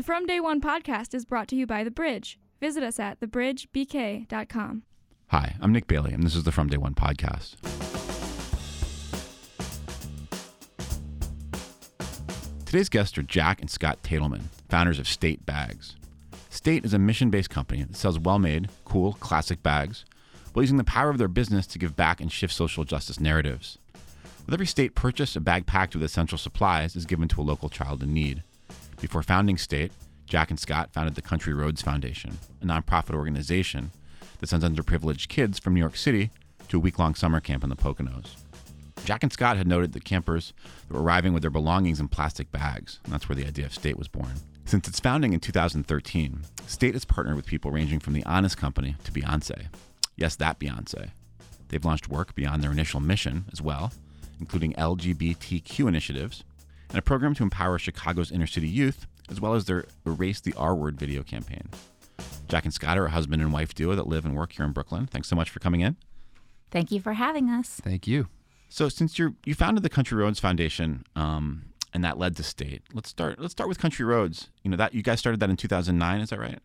The From Day One podcast is brought to you by The Bridge. Visit us at thebridgebk.com. Hi, I'm Nick Bailey, and this is the From Day One podcast. Today's guests are Jack and Scott Tatelman, founders of State Bags. State is a mission based company that sells well made, cool, classic bags while using the power of their business to give back and shift social justice narratives. With every state purchase, a bag packed with essential supplies is given to a local child in need. Before founding State, Jack and Scott founded the Country Roads Foundation, a nonprofit organization that sends underprivileged kids from New York City to a week long summer camp in the Poconos. Jack and Scott had noted that campers were arriving with their belongings in plastic bags, and that's where the idea of State was born. Since its founding in 2013, State has partnered with people ranging from The Honest Company to Beyonce. Yes, that Beyonce. They've launched work beyond their initial mission as well, including LGBTQ initiatives and a program to empower Chicago's inner city youth, as well as their Erase the R Word video campaign. Jack and Scott are a husband and wife duo that live and work here in Brooklyn. Thanks so much for coming in. Thank you for having us. Thank you. So since you you founded the Country Roads Foundation, um, and that led to State, let's start. Let's start with Country Roads. You know that you guys started that in 2009. Is that right?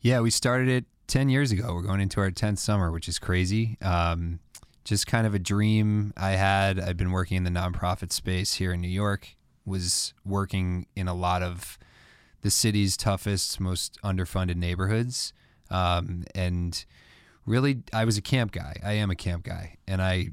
Yeah, we started it 10 years ago. We're going into our 10th summer, which is crazy. Um, just kind of a dream I had. I've been working in the nonprofit space here in New York. Was working in a lot of the city's toughest, most underfunded neighborhoods, um, and really, I was a camp guy. I am a camp guy, and I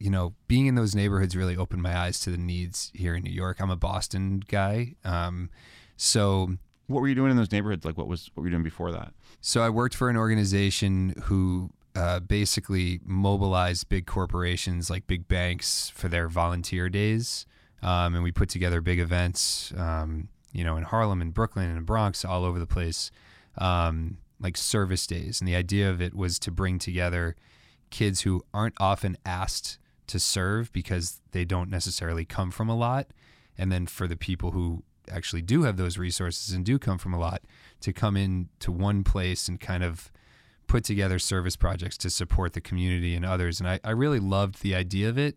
you know, being in those neighborhoods really opened my eyes to the needs here in New York. I'm a Boston guy, um, so what were you doing in those neighborhoods? Like, what was what were you doing before that? So I worked for an organization who uh, basically mobilized big corporations like big banks for their volunteer days, um, and we put together big events, um, you know, in Harlem and Brooklyn and the Bronx, all over the place, um, like service days. And the idea of it was to bring together kids who aren't often asked to serve because they don't necessarily come from a lot. And then for the people who actually do have those resources and do come from a lot to come in to one place and kind of put together service projects to support the community and others. And I, I really loved the idea of it.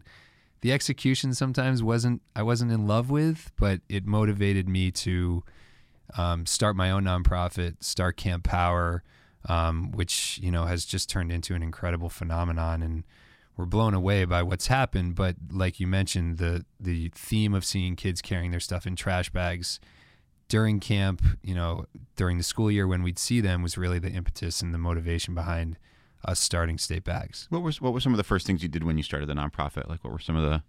The execution sometimes wasn't I wasn't in love with, but it motivated me to um, start my own nonprofit, start Camp Power, um, which you know has just turned into an incredible phenomenon and we're blown away by what's happened. But like you mentioned, the the theme of seeing kids carrying their stuff in trash bags during camp, you know, during the school year when we'd see them was really the impetus and the motivation behind us starting state bags. What was what were some of the first things you did when you started the nonprofit? Like what were some of the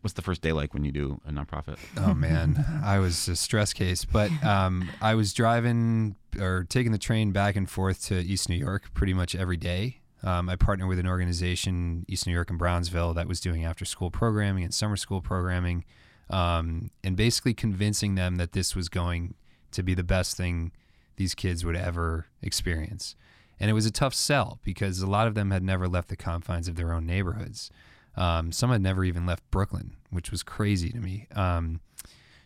what's the first day like when you do a nonprofit? Oh man, I was a stress case, but um, I was driving or taking the train back and forth to East New York pretty much every day. Um, I partnered with an organization, East New York and Brownsville, that was doing after school programming and summer school programming, um, and basically convincing them that this was going to be the best thing these kids would ever experience. And it was a tough sell because a lot of them had never left the confines of their own neighborhoods. Um, some had never even left Brooklyn, which was crazy to me. Um,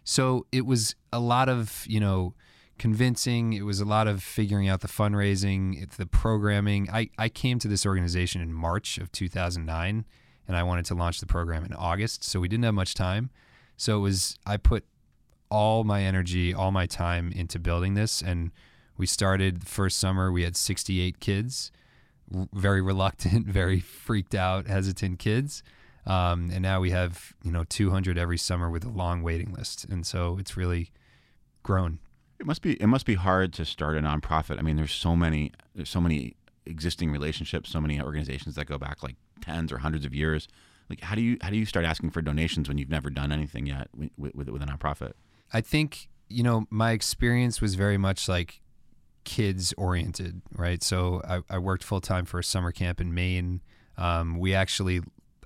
so it was a lot of, you know, convincing. It was a lot of figuring out the fundraising, the programming. I, I came to this organization in March of 2009 and I wanted to launch the program in August. So we didn't have much time. So it was, I put all my energy, all my time into building this. And we started the first summer, we had 68 kids, very reluctant, very freaked out, hesitant kids. Um, and now we have, you know, 200 every summer with a long waiting list. And so it's really grown. It must be it must be hard to start a nonprofit. I mean, there's so many there's so many existing relationships, so many organizations that go back like tens or hundreds of years. Like, how do you how do you start asking for donations when you've never done anything yet with with, with a nonprofit? I think you know my experience was very much like kids oriented, right? So I, I worked full time for a summer camp in Maine. Um, we actually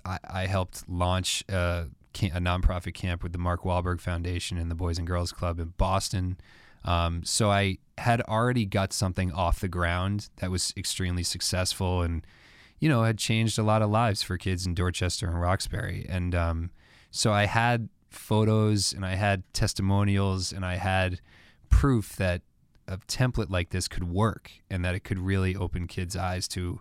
I, I helped launch a, a nonprofit camp with the Mark Wahlberg Foundation and the Boys and Girls Club in Boston. Um, so I had already got something off the ground that was extremely successful and, you know, had changed a lot of lives for kids in Dorchester and Roxbury. And um, so I had photos and I had testimonials and I had proof that a template like this could work and that it could really open kids' eyes to,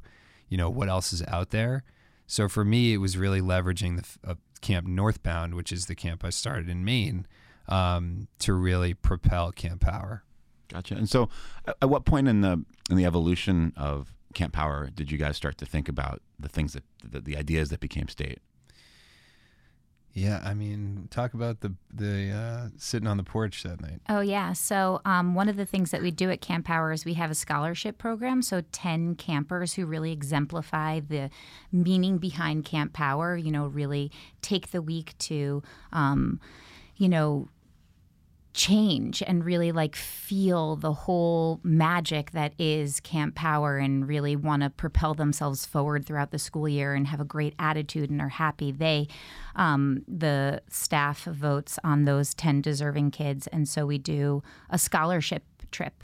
you know, what else is out there. So for me, it was really leveraging the uh, Camp Northbound, which is the camp I started in Maine um, to really propel Camp Power. Gotcha. And so, at at what point in the in the evolution of Camp Power did you guys start to think about the things that the, the ideas that became state? Yeah, I mean, talk about the the uh, sitting on the porch that night. Oh, yeah. So, um, one of the things that we do at Camp Power is we have a scholarship program. So, 10 campers who really exemplify the meaning behind Camp Power, you know, really take the week to, um, you know, change and really like feel the whole magic that is Camp Power and really want to propel themselves forward throughout the school year and have a great attitude and are happy. They, um, the staff votes on those 10 deserving kids. And so we do a scholarship trip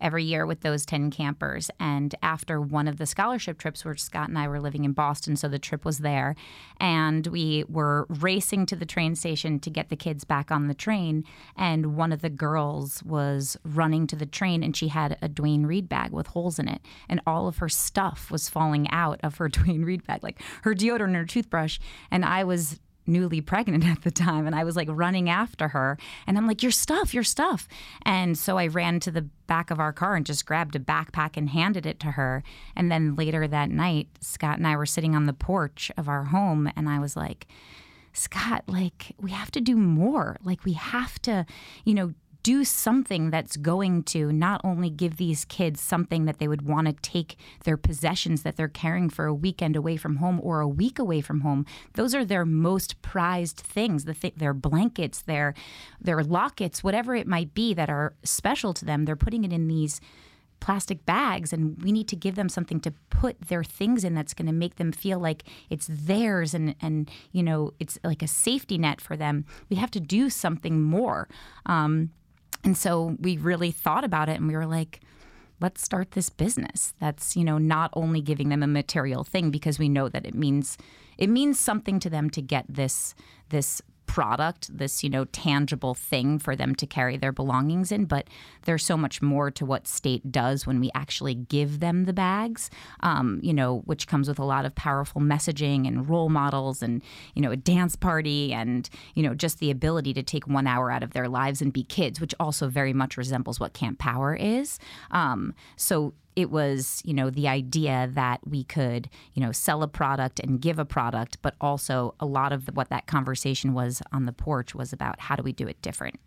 every year with those 10 campers. And after one of the scholarship trips, where Scott and I were living in Boston, so the trip was there, and we were racing to the train station to get the kids back on the train. And one of the girls was running to the train and she had a Duane Reade bag with holes in it. And all of her stuff was falling out of her Duane Reade bag, like her deodorant and her toothbrush. And I was newly pregnant at the time and I was like running after her and I'm like your stuff your stuff. And so I ran to the back of our car and just grabbed a backpack and handed it to her. And then later that night Scott and I were sitting on the porch of our home and I was like Scott like we have to do more. Like we have to you know do something that's going to not only give these kids something that they would want to take their possessions that they're carrying for a weekend away from home or a week away from home. Those are their most prized things. The th- their blankets, their their lockets, whatever it might be that are special to them. They're putting it in these plastic bags and we need to give them something to put their things in that's going to make them feel like it's theirs and and you know it's like a safety net for them we have to do something more um, and so we really thought about it and we were like, let's start this business. That's, you know, not only giving them a material thing because we know that it means it means something to them to get this this product, this, you know, tangible thing for them to carry their belongings in. But there's so much more to what state does when we actually give them the bags, um, you know, which comes with a lot of powerful messaging and role models and, you know, a dance party and, you know, just the ability to take one hour out of their lives and be kids, which also very much resembles what Camp Power is. Um, so it was you know the idea that we could you know sell a product and give a product but also a lot of the, what that conversation was on the porch was about how do we do it different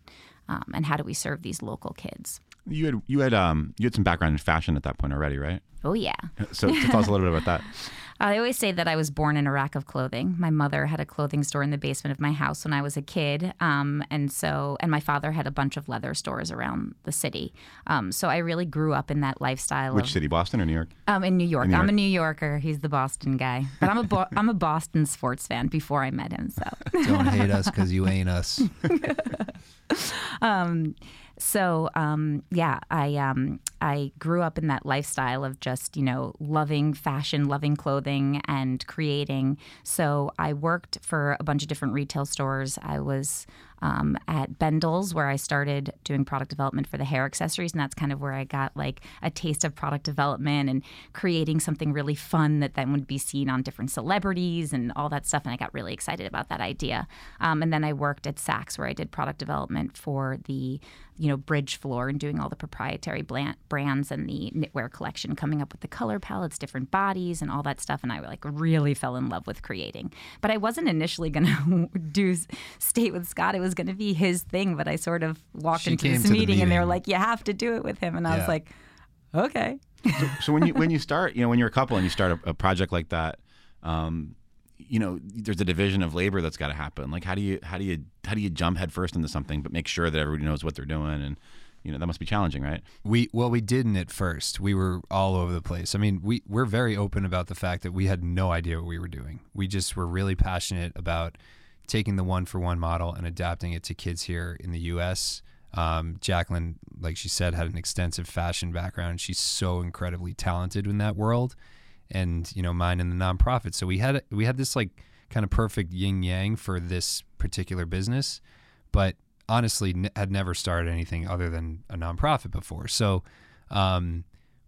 um, and how do we serve these local kids You had you had um you had some background in fashion at that point already, right? oh yeah So tell us a little bit about that. I always say that I was born in a rack of clothing. My mother had a clothing store in the basement of my house when I was a kid, um, and so and my father had a bunch of leather stores around the city. Um, so I really grew up in that lifestyle. Which of, city, Boston or New York? Um, in New York. In New I'm York. a New Yorker. He's the Boston guy, but I'm a Bo- I'm a Boston sports fan before I met him. So. Don't hate us because you ain't us. um, so um, yeah, I um, I grew up in that lifestyle of just you know loving fashion, loving clothing, and creating. So I worked for a bunch of different retail stores. I was um, at Bendel's where I started doing product development for the hair accessories, and that's kind of where I got like a taste of product development and creating something really fun that then would be seen on different celebrities and all that stuff. And I got really excited about that idea. Um, and then I worked at Saks where I did product development for the you know bridge floor and doing all the proprietary bland, brands and the knitwear collection, coming up with the color palettes, different bodies, and all that stuff. And I like really fell in love with creating. But I wasn't initially going to do state with Scott. It was going to be his thing. But I sort of walked She into this to the meeting, and they were like, "You have to do it with him." And I Yeah. was like, "Okay." So when you when you start, you know, when you're a couple and you start a, a project like that, um, you know, there's a division of labor that's got to happen. Like, how do you how do you how do you jump headfirst into something, but make sure that everybody knows what they're doing, and you know that must be challenging, right? We well, we didn't at first. We were all over the place. I mean, we we're very open about the fact that we had no idea what we were doing. We just were really passionate about taking the one for one model and adapting it to kids here in the U.S. Um, Jacqueline, like she said, had an extensive fashion background. She's so incredibly talented in that world, and you know, mine in the nonprofit. So we had we had this like kind of perfect yin yang for this particular business, but honestly n- had never started anything other than a nonprofit before. So um,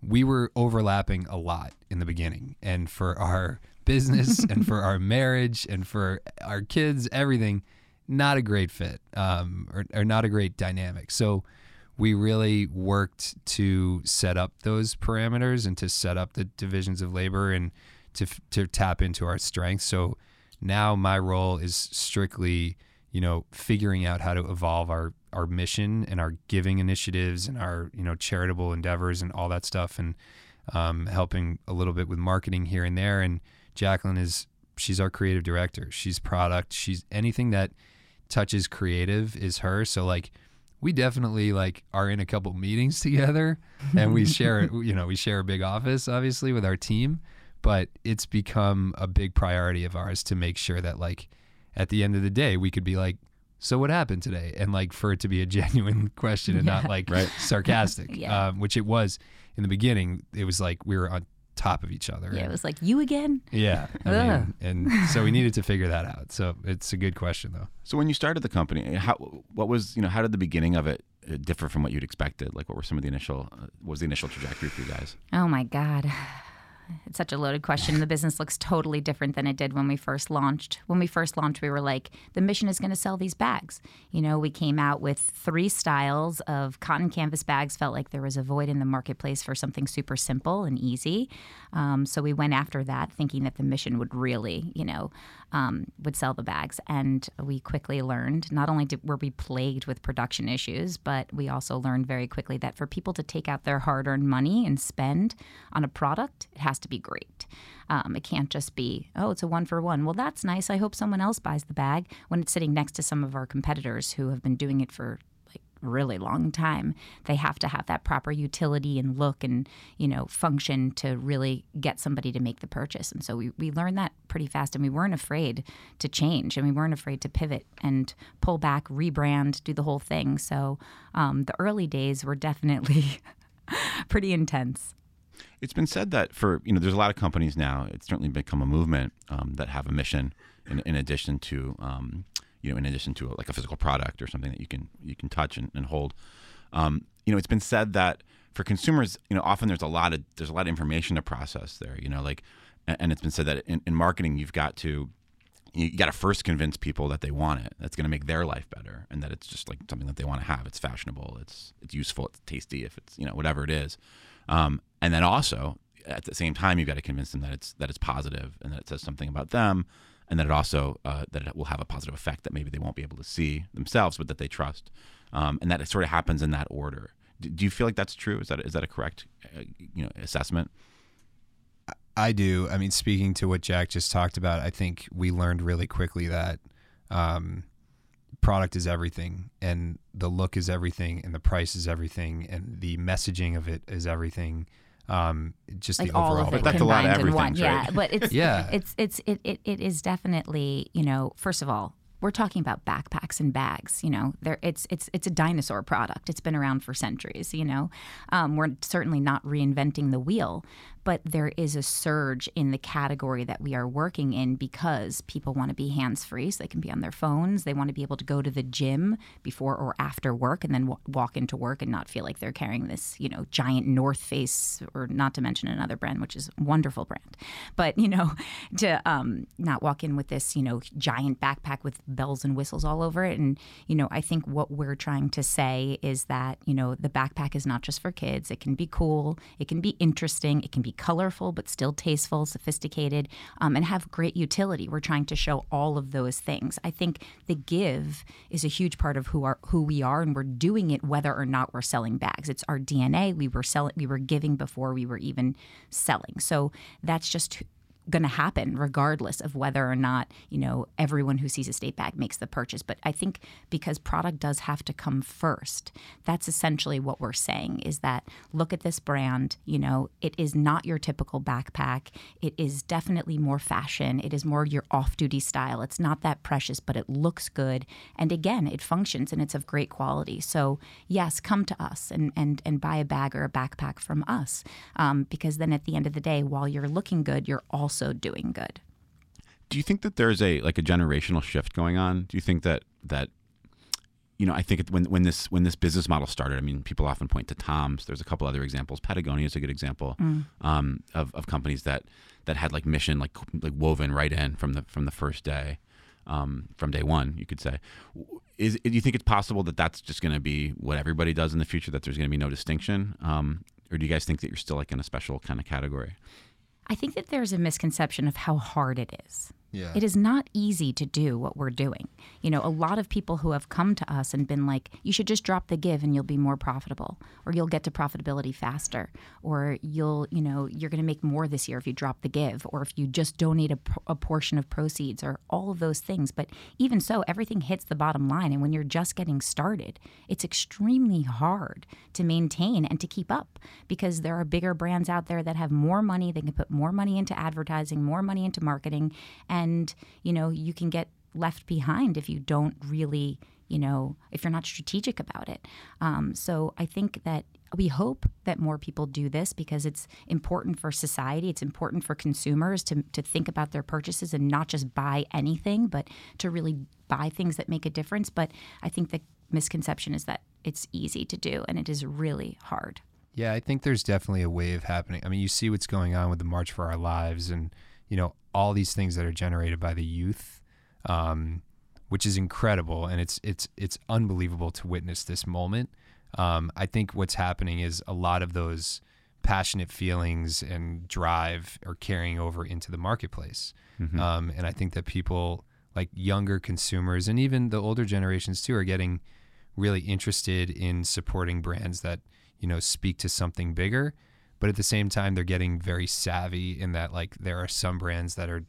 we were overlapping a lot in the beginning, and for our business and for our marriage and for our kids, everything. not a great fit um, or, or not a great dynamic. So we really worked to set up those parameters and to set up the divisions of labor and to to tap into our strengths. So now my role is strictly, you know, figuring out how to evolve our our mission and our giving initiatives and our you know charitable endeavors and all that stuff and um, helping a little bit with marketing here and there. And Jacqueline is she's our creative director. She's product. She's anything that touches creative is her. So like we definitely like are in a couple meetings together and we share you know we share a big office obviously with our team but it's become a big priority of ours to make sure that like at the end of the day we could be like so what happened today and like for it to be a genuine question and not like Right. sarcastic Yeah. um, which it was in the beginning it was like we were on top of each other Yeah, it was like you again. yeah mean, and so we needed to figure that out so it's a good question though So when you started the company, how what was you know how did the beginning of it uh, differ from what you'd expected? Like what were some of the initial uh, what was the initial trajectory for you guys? Oh my God. It's such a loaded question. The business looks totally different than it did when we first launched. When we first launched, we were like, the mission is going to sell these bags. You know, we came out with three styles of cotton canvas bags, felt like there was a void in the marketplace for something super simple and easy. Um, so we went after that, thinking that the mission would really, you know, um, would sell the bags. And we quickly learned not only did, were we plagued with production issues, but we also learned very quickly that for people to take out their hard earned money and spend on a product, it has to be great. Um, it can't just be, oh, it's a one for one. Well, that's nice. I hope someone else buys the bag when it's sitting next to some of our competitors who have been doing it for like really long time they have to have that proper utility and look and you know function to really get somebody to make the purchase and so we, we learned that pretty fast and we weren't afraid to change and we weren't afraid to pivot and pull back rebrand do the whole thing so um, the early days were definitely pretty intense It's been said that for you know, there's a lot of companies now. It's certainly become a movement um, that have a mission in, in addition to um, you know, in addition to like a physical product or something that you can you can touch and, and hold. Um, you know, it's been said that for consumers, you know, often there's a lot of there's a lot of information to process there. You know, like, and and it's been said that in, in marketing, you've got to you got to first convince people that they want it. That's going to make their life better, and that it's just like something that they want to have. It's fashionable. It's it's useful. It's tasty. If it's you know whatever it is, um, and then also at the same time you've got to convince them that it's that it's positive and that it says something about them, and that it also uh, that it will have a positive effect that maybe they won't be able to see themselves, but that they trust, um, and that it sort of happens in that order. Do, do you feel like that's true? Is that is that a correct uh, you know assessment? I do. I mean, speaking to what Jack just talked about, I think we learned really quickly that um, product is everything, and the look is everything, and the price is everything, and the messaging of it is everything. Um, just like the all overall. of But that's a lot of combined in one. everything, right? Yeah, but it's Yeah. it's it's it, it it is definitely you know first of all we're talking about backpacks and bags. You know, there it's it's it's a dinosaur product. It's been around for centuries. You know, um, we're certainly not reinventing the wheel, but there is a surge in the category that we are working in because people want to be hands free, so they can be on their phones. They want to be able to go to the gym before or after work, and then w- walk into work and not feel like they're carrying this, you know, giant North Face, or not to mention another brand, which is a wonderful brand. But you know, to um, not walk in with this, you know, giant backpack with bells and whistles all over it. And you know, I think what we're trying to say is that you know, the backpack is not just for kids. It can be cool. It can be interesting. It can be colorful, but still tasteful, sophisticated, um, and have great utility. We're trying to show all of those things. I think the give is a huge part of who are who we are, and we're doing it whether or not we're selling bags. It's our DNA. We were selling. We were giving before we were even selling. So that's just going to happen regardless of whether or not you know everyone who sees a state bag makes the purchase. But i think because product does have to come first that's essentially what we're saying is that look at this brand you know it is not your typical backpack. It is definitely more fashion. It is more your off-duty style. It's not that precious but it looks good. And again it functions and it's of great quality. So yes come to us and and and buy a bag or a backpack from us um, because then at the end of the day while you're looking good you're also doing good do you think that there's a like a generational shift going on? Do you think that that you know, I think when when this when this business model started, I mean, people often point to Tom's. There's a couple other examples. Patagonia is a good example um, of, of companies that that had like mission like like woven right in from the from the first day. um, from day one, you could say. Is do you think it's possible that that's just going to be what everybody does in the future? That there's going to be no distinction, um, or do you guys think that you're still like in a special kind of category? I think that there's a misconception of how hard it is. Yeah. It is not easy to do what we're doing. You know, a lot of people who have come to us and been like, you should just drop the give and you'll be more profitable, or you'll get to profitability faster, or you'll, you know, you're going to make more this year if you drop the give, or if you just donate a, a portion of proceeds, or all of those things. But even so, everything hits the bottom line. And when you're just getting started, it's extremely hard to maintain and to keep up because there are bigger brands out there that have more money, they can put more money into advertising, more money into marketing. And and you know you can get left behind if you don't really you know if you're not strategic about it. Um, so i think that we hope that more people do this because it's important for society it's important for consumers to, to think about their purchases and not just buy anything but to really buy things that make a difference. But i think the misconception is that it's easy to do and it is really hard. Yeah i think there's definitely a wave happening. I mean you see what's going on with the march for our lives and you know all these things that are generated by the youth, um, which is incredible, and it's it's it's unbelievable to witness this moment. Um, I think what's happening is a lot of those passionate feelings and drive are carrying over into the marketplace, mm-hmm. um, and I think that people like younger consumers and even the older generations too are getting really interested in supporting brands that you know speak to something bigger but at the same time they're getting very savvy in that like there are some brands that are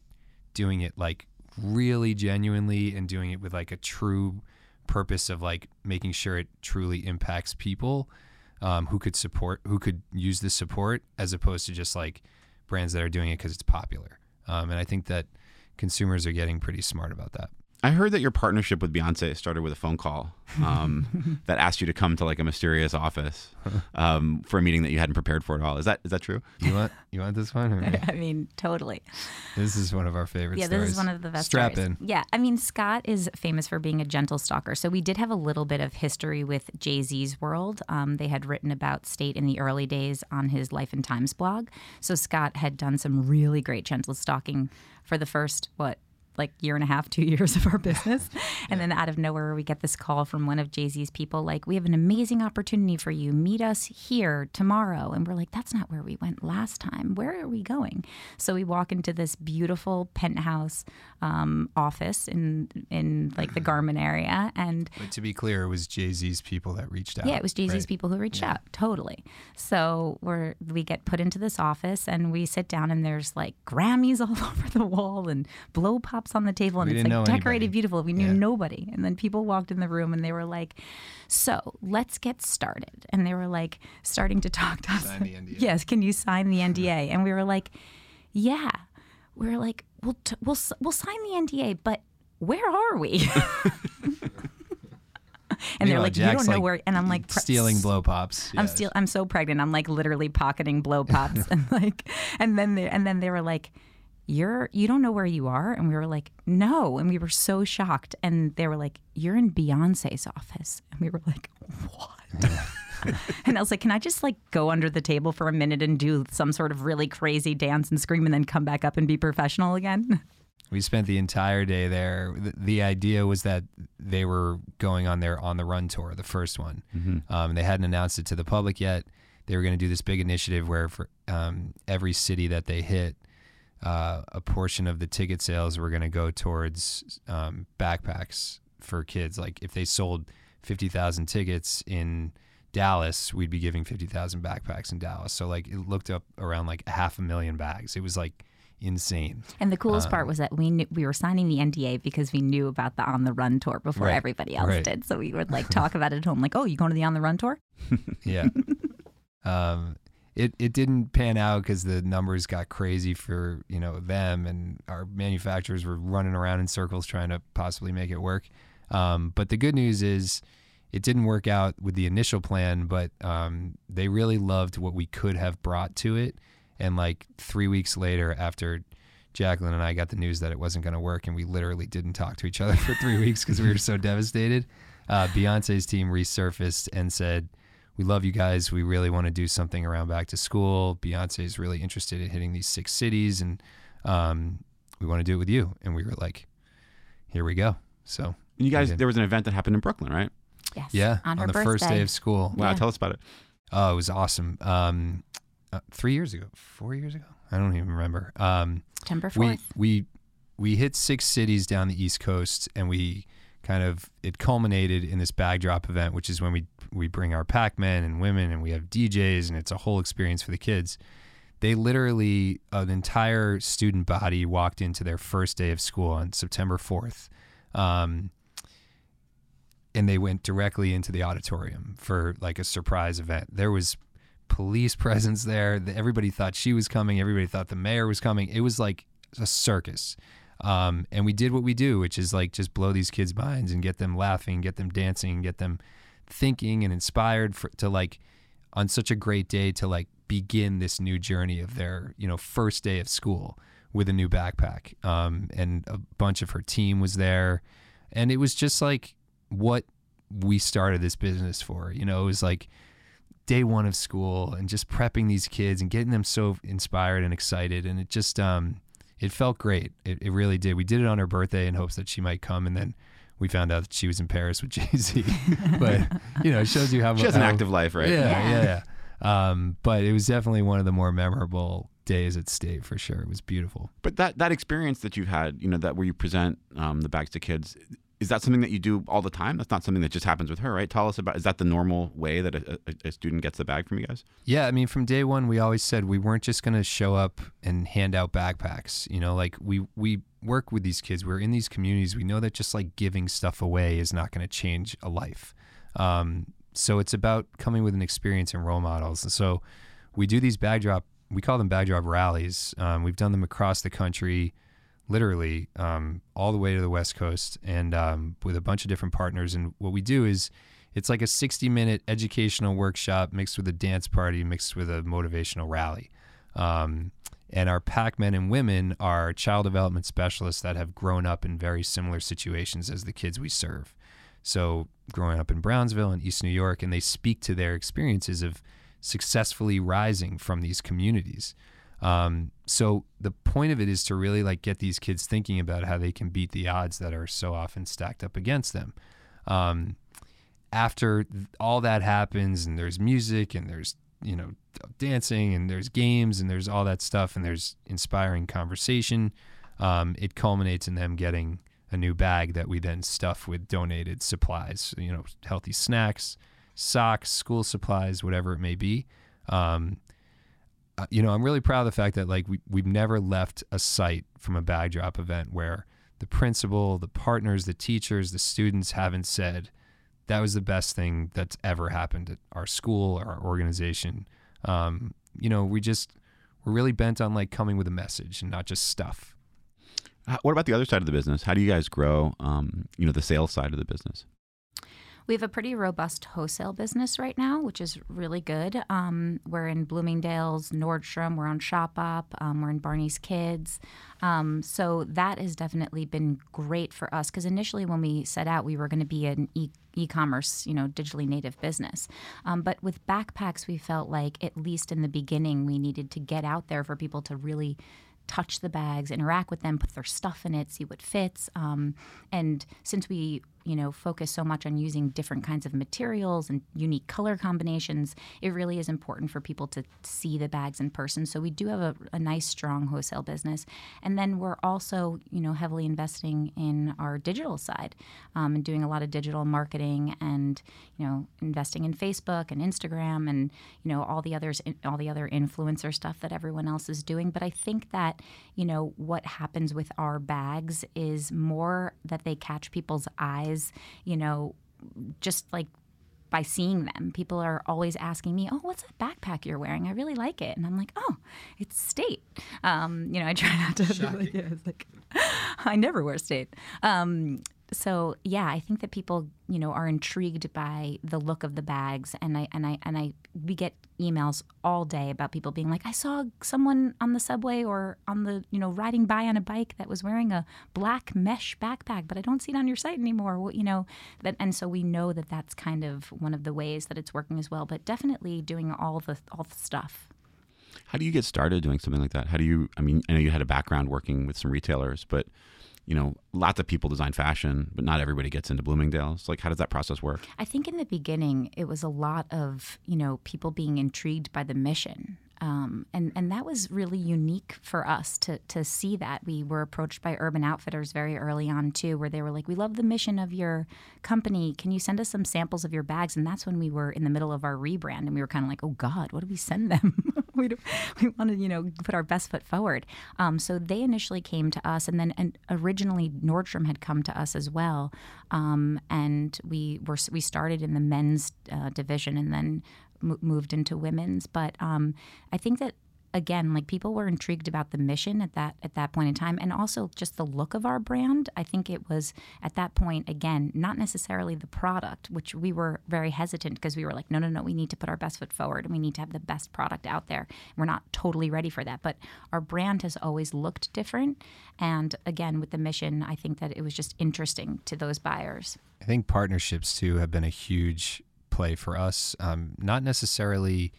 doing it like really genuinely and doing it with like a true purpose of like making sure it truly impacts people um, who could support who could use this support as opposed to just like brands that are doing it because it's popular. Um, and i think that consumers are getting pretty smart about that I heard that your partnership with Beyonce started with a phone call um, that asked you to come to like a mysterious office um, for a meeting that you hadn't prepared for at all. Is that is that true? You want you want this one? I mean, totally. This is one of our favorite. Yeah, stories. this is one of the best. Strap stories. in. Yeah, I mean, Scott is famous for being a gentle stalker. So we did have a little bit of history with Jay Z's world. Um, they had written about State in the early days on his Life and Times blog. So Scott had done some really great gentle stalking for the first what like year and a half, two years of our business. And then out of nowhere, we get this call from one of Jay Z's people like, We have an amazing opportunity for you. Meet us here tomorrow. And we're like, That's not where we went last time. Where are we going? So we walk into this beautiful penthouse um, office in in like the Garment area. And but to be clear, it was Jay Z's people that reached out. Yeah, it was Jay Z's right? people who reached yeah. out. Totally. So we're we get put into this office and we sit down and there's like Grammys all over the wall and blow pop on the table and we it's like decorated anybody. beautiful. We knew yeah. nobody. And then people walked in the room and they were like, So let's get started. And they were like starting to talk to us. yes, can you sign the NDA? And we were like, Yeah. We were like, We'll t- we'll we'll sign the NDA, but where are we? and they're like, Jack's you don't know like where. And I'm like, stealing blow pops. I'm still, I'm so pregnant. I'm like literally pocketing blow pops, and like, and then they, and then they were like, you're, you don't know where you are, and we were like, no, and we were so shocked, and they were like, you're in Beyonce's office, and we were like, what? and I was like, can I just like go under the table for a minute and do some sort of really crazy dance and scream, and then come back up and be professional again? We spent the entire day there. The, the idea was that they were going on their on the run tour, the first one. Mm-hmm. Um, they hadn't announced it to the public yet. They were going to do this big initiative where for um, every city that they hit, uh, a portion of the ticket sales were going to go towards um, backpacks for kids. Like if they sold fifty thousand tickets in Dallas, we'd be giving fifty thousand backpacks in Dallas. So like it looked up around like half a million bags. It was like insane. And the coolest part Um, was that we knew, we were signing the NDA because we knew about the on the run tour before Right, everybody else right. did. So we would like talk about it at home, like, "Oh, you going to the on the run tour?" Yeah. um, it it didn't pan out because the numbers got crazy for you know them and our manufacturers were running around in circles trying to possibly make it work. Um, but the good news is it didn't work out with the initial plan, but um, they really loved what we could have brought to it. And like three weeks later, after Jacqueline and I got the news that it wasn't going to work, and we literally didn't talk to each other for three weeks because we were so devastated. Uh, Beyonce's team resurfaced and said, "We love you guys. We really want to do something around back to school. Beyonce is really interested in hitting these six cities, and um, we want to do it with you." And we were like, here we go. So And you guys, there was an event that happened in Brooklyn, right? Yes. yeah, On her the birthday. first day of school. Wow, Yeah. tell us about it. Oh, it was awesome. Um, uh, three years ago, four years ago, I don't even remember. Um, September we we we hit six cities down the East Coast, and we kind of it culminated in this bag drop event, which is when we we bring our pack men and women, and we have DJs, and it's a whole experience for the kids. They literally an entire student body walked into their first day of school on September fourth. Um, and they went directly into the auditorium for like a surprise event. There was police presence there. Everybody thought she was coming. Everybody thought the mayor was coming. It was like a circus. Um, and we did what we do, which is like just blow these kids' minds and get them laughing, get them dancing, get them thinking and inspired for, to like on such a great day to like begin this new journey of their you know first day of school with a new backpack. Um, and a bunch of her team was there, and it was just like what we started this business for. You know, it was like day one of school and just prepping these kids and getting them so inspired and excited. And it just, um, it felt great. It, it really did. We did it on her birthday in hopes that she might come. And then we found out that she was in Paris with Jay Z. but, you know, it shows you how She has an active life, right? Yeah, Yeah. yeah, yeah. Um, but it was definitely one of the more memorable days at state for sure. It was beautiful. But that that experience that you've had, you know, that where you present um, the bags to kids, is that something that you do all the time? That's not something that just happens with her, right? Tell us about. Is that the normal way that a, a, a student gets the bag from you guys? Yeah, I mean, from day one, we always said we weren't just going to show up and hand out backpacks. You know, like we we work with these kids. We're in these communities. We know that just like giving stuff away is not going to change a life. Um, so it's about coming with an experience and role models. And so we do these bag drop. We call them bag drop rallies. Um, we've done them across the country, literally um, all the way to the West Coast, and um, with a bunch of different partners. And what we do is it's like a 60 minute educational workshop mixed with a dance party, mixed with a motivational rally. Um, and our pack men and women are child development specialists that have grown up in very similar situations as the kids we serve. So, growing up in Brownsville and East New York, and they speak to their experiences of successfully rising from these communities. Um, so the point of it is to really like get these kids thinking about how they can beat the odds that are so often stacked up against them. Um, after all that happens, and there's music, and there's you know dancing, and there's games, and there's all that stuff, and there's inspiring conversation. Um, it culminates in them getting a new bag that we then stuff with donated supplies. You know, healthy snacks, socks, school supplies, whatever it may be. Um, uh, you know, I'm really proud of the fact that like we we've never left a site from a bag drop event where the principal, the partners, the teachers, the students haven't said that was the best thing that's ever happened at our school or our organization. Um, you know, we just we're really bent on like coming with a message and not just stuff. What about the other side of the business? How do you guys grow? Um, you know, the sales side of the business. We have a pretty robust wholesale business right now, which is really good. Um, we're in Bloomingdale's, Nordstrom, we're on Shopbop, um, we're in Barney's Kids. Um, so that has definitely been great for us because initially when we set out, we were going to be an e- e-commerce, you know, digitally native business. Um, but with backpacks, we felt like at least in the beginning, we needed to get out there for people to really touch the bags, interact with them, put their stuff in it, see what fits. Um, and since we, you know, focus so much on using different kinds of materials and unique color combinations, it really is important for people to see the bags in person. So we do have a, a nice, strong wholesale business. And then we're also, you know, heavily investing in our digital side um, and doing a lot of digital marketing and, you know, investing in Facebook and Instagram and, you know, all the others, all the other influencer stuff that everyone else is doing. But I think that, you know, what happens with our bags is more that they catch people's eyes, you know, just like by seeing them. People are always asking me, "Oh, what's that backpack you're wearing? I really like it." And I'm like, "Oh, it's State." Um, you know, I try not to. Like, yeah, it's like, I never wear State. Um, so yeah, I think that people, you know, are intrigued by the look of the bags, and I and I and I we get emails all day about people being like, I saw someone on the subway or on the, you know, riding by on a bike that was wearing a black mesh backpack, but I don't see it on your site anymore. Well, you know, that, and so we know that that's kind of one of the ways that it's working as well. But definitely doing all the all the stuff. How do you get started doing something like that? How do you? I mean, I know you had a background working with some retailers, but you know, lots of people design fashion, but not everybody gets into Bloomingdale's. Like, how does that process work? I think in the beginning, it was a lot of, you know, people being intrigued by the mission. Um, and and that was really unique for us to to see that we were approached by Urban Outfitters very early on too, where they were like, "We love the mission of your company. Can you send us some samples of your bags?" And that's when we were in the middle of our rebrand, and we were kind of like, "Oh God, what do we send them?" we we wanted you know put our best foot forward. Um, so they initially came to us, and then and originally Nordstrom had come to us as well, um, and we were we started in the men's uh, division, and then moved into women's. But um, I think that again, like people were intrigued about the mission at that at that point in time, and also just the look of our brand. I think it was at that point again, not necessarily the product, which we were very hesitant because we were like, no, no, no, we need to put our best foot forward, and we need to have the best product out there. We're not totally ready for that, but our brand has always looked different, and again, with the mission, I think that it was just interesting to those buyers. I think partnerships too have been a huge play for us. Um, not necessarily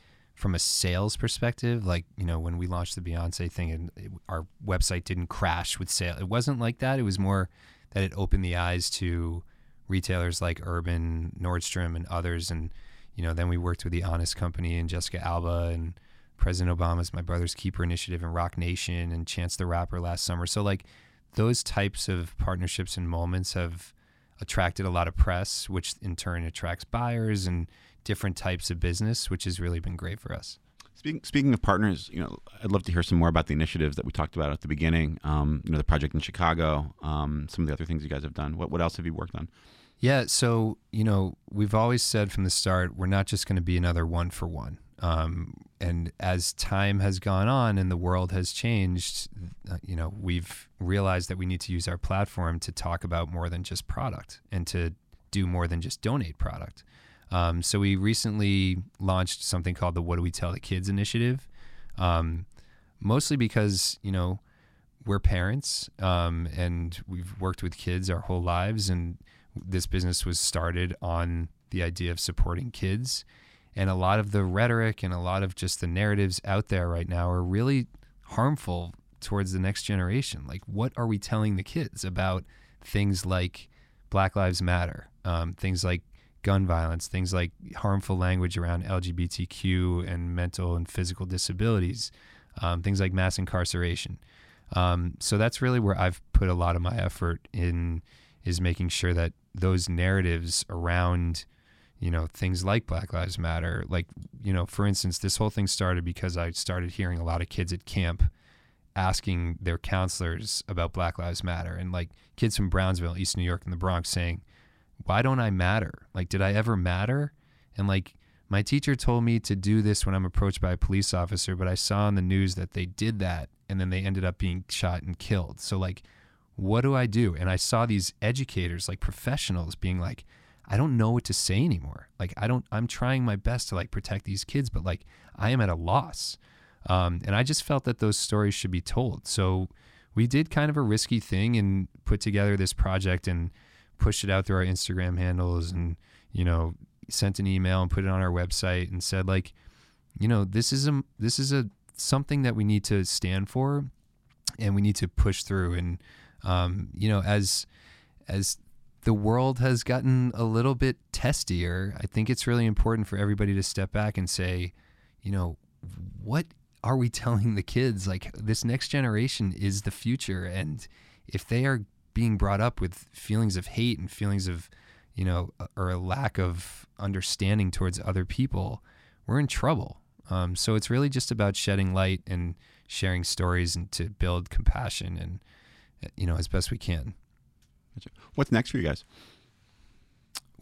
from a sales perspective, like you know when we launched the Beyonce thing and it, our website didn't crash with sale. It wasn't like that. It was more that it opened the eyes to retailers like Urban, Nordstrom, and others. And you know then we worked with the Honest Company and Jessica Alba and President Obama's My Brother's Keeper initiative and Roc Nation and Chance the Rapper last summer. So like those types of partnerships and moments have attracted a lot of press, which in turn attracts buyers and different types of business, which has really been great for us. Speaking, speaking of partners, you know, I'd love to hear some more about the initiatives that we talked about at the beginning. Um, you know, the project in Chicago, um, some of the other things you guys have done. What what else have you worked on? Yeah, so you know, we've always said from the start, we're not just going to be another one for one. Um, and as time has gone on and the world has changed, uh, you know, we've realized that we need to use our platform to talk about more than just product and to do more than just donate product. Um, so we recently launched something called the What Do We Tell the Kids initiative, um, mostly because you know we're parents um, and we've worked with kids our whole lives, and this business was started on the idea of supporting kids and a lot of the rhetoric and a lot of just the narratives out there right now are really harmful towards the next generation. Like, what are we telling the kids about things like Black Lives Matter, um, things like gun violence, things like harmful language around LGBTQ and mental and physical disabilities, um, things like mass incarceration. Um, so that's really where I've put a lot of my effort in is making sure that those narratives around you know, things like Black Lives Matter. Like, you know, for instance, this whole thing started because I started hearing a lot of kids at camp asking their counselors about Black Lives Matter and like kids from Brownsville, East New York, and the Bronx saying, Why don't I matter? Like, did I ever matter? And like, my teacher told me to do this when I'm approached by a police officer, but I saw on the news that they did that and then they ended up being shot and killed. So, like, what do I do? And I saw these educators, like professionals, being like, I don't know what to say anymore. Like I don't I'm trying my best to like protect these kids, but like I am at a loss. Um, and I just felt that those stories should be told. So we did kind of a risky thing and put together this project and pushed it out through our Instagram handles and, you know, sent an email and put it on our website and said like, you know, this is a this is a something that we need to stand for and we need to push through and um, you know, as as the world has gotten a little bit testier, I think it's really important for everybody to step back and say, you know, what are we telling the kids? Like, this next generation is the future. And if they are being brought up with feelings of hate and feelings of, you know, or a lack of understanding towards other people, we're in trouble. Um, so it's really just about shedding light and sharing stories and to build compassion and, you know, as best we can. What's next for you guys?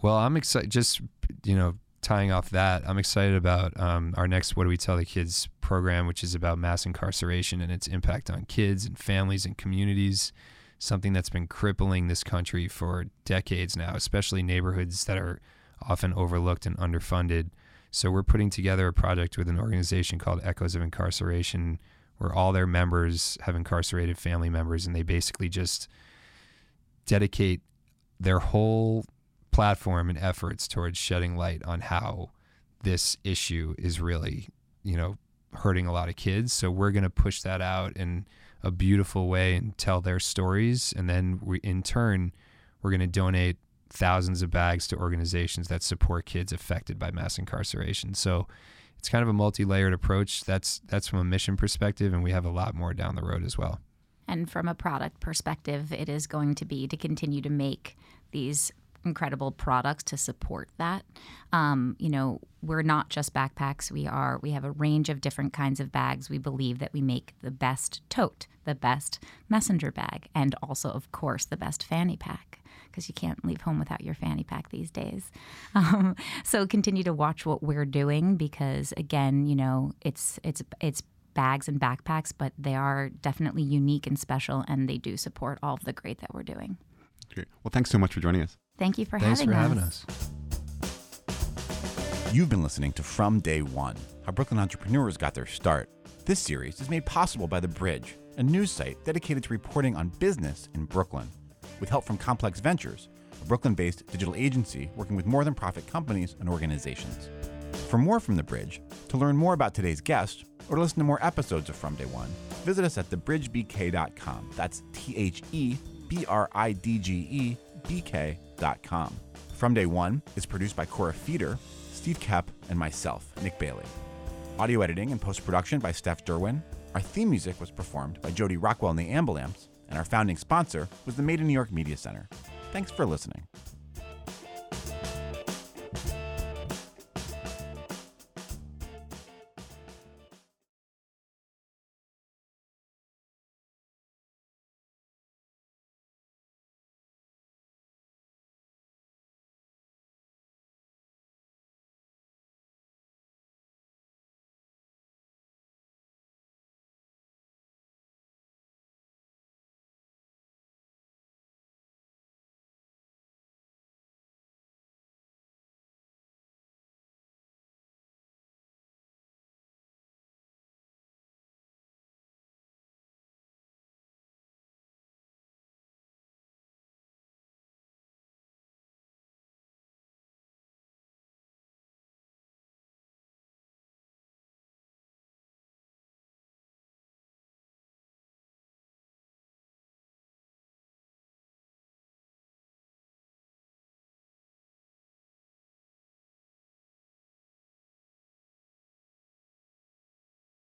Well, I'm excited. Just you know, tying off that, I'm excited about um, our next "What Do We Tell the Kids" program, which is about mass incarceration and its impact on kids and families and communities. Something that's been crippling this country for decades now, especially neighborhoods that are often overlooked and underfunded. So we're putting together a project with an organization called Echoes of Incarceration, where all their members have incarcerated family members, and they basically just dedicate their whole platform and efforts towards shedding light on how this issue is really, you know, hurting a lot of kids. So we're going to push that out in a beautiful way and tell their stories. And then we, in turn, we're going to donate thousands of bags to organizations that support kids affected by mass incarceration. So it's kind of a multi-layered approach. That's that's from a mission perspective, and we have a lot more down the road as well. And from a product perspective, it is going to be to continue to make these incredible products to support that. Um, you know, we're not just backpacks. We are we have a range of different kinds of bags. We believe that we make the best tote, the best messenger bag, and also, of course, the best fanny pack because you can't leave home without your fanny pack these days. Um, so continue to watch what we're doing because again, you know, it's it's it's bags and backpacks, but they are definitely unique and special, and they do support all of the great that we're doing. Great. Well, thanks so much for joining us. Thank you for Thanks having for us. having us. You've been listening to From Day One How Brooklyn Entrepreneurs Got Their Start. This series is made possible by The Bridge, a news site dedicated to reporting on business in Brooklyn. With help from Complex Ventures, a Brooklyn based digital agency working with more than profit companies and organizations. For more from The Bridge, to learn more about today's guest, or to listen to more episodes of From Day One, visit us at thebridgebk.com. That's T H E B R I D G E B K.com. From Day One is produced by Cora Feeder, Steve Kep, and myself, Nick Bailey. Audio editing and post production by Steph Derwin. Our theme music was performed by Jody Rockwell and the Ambulamps, and our founding sponsor was the Made in New York Media Center. Thanks for listening.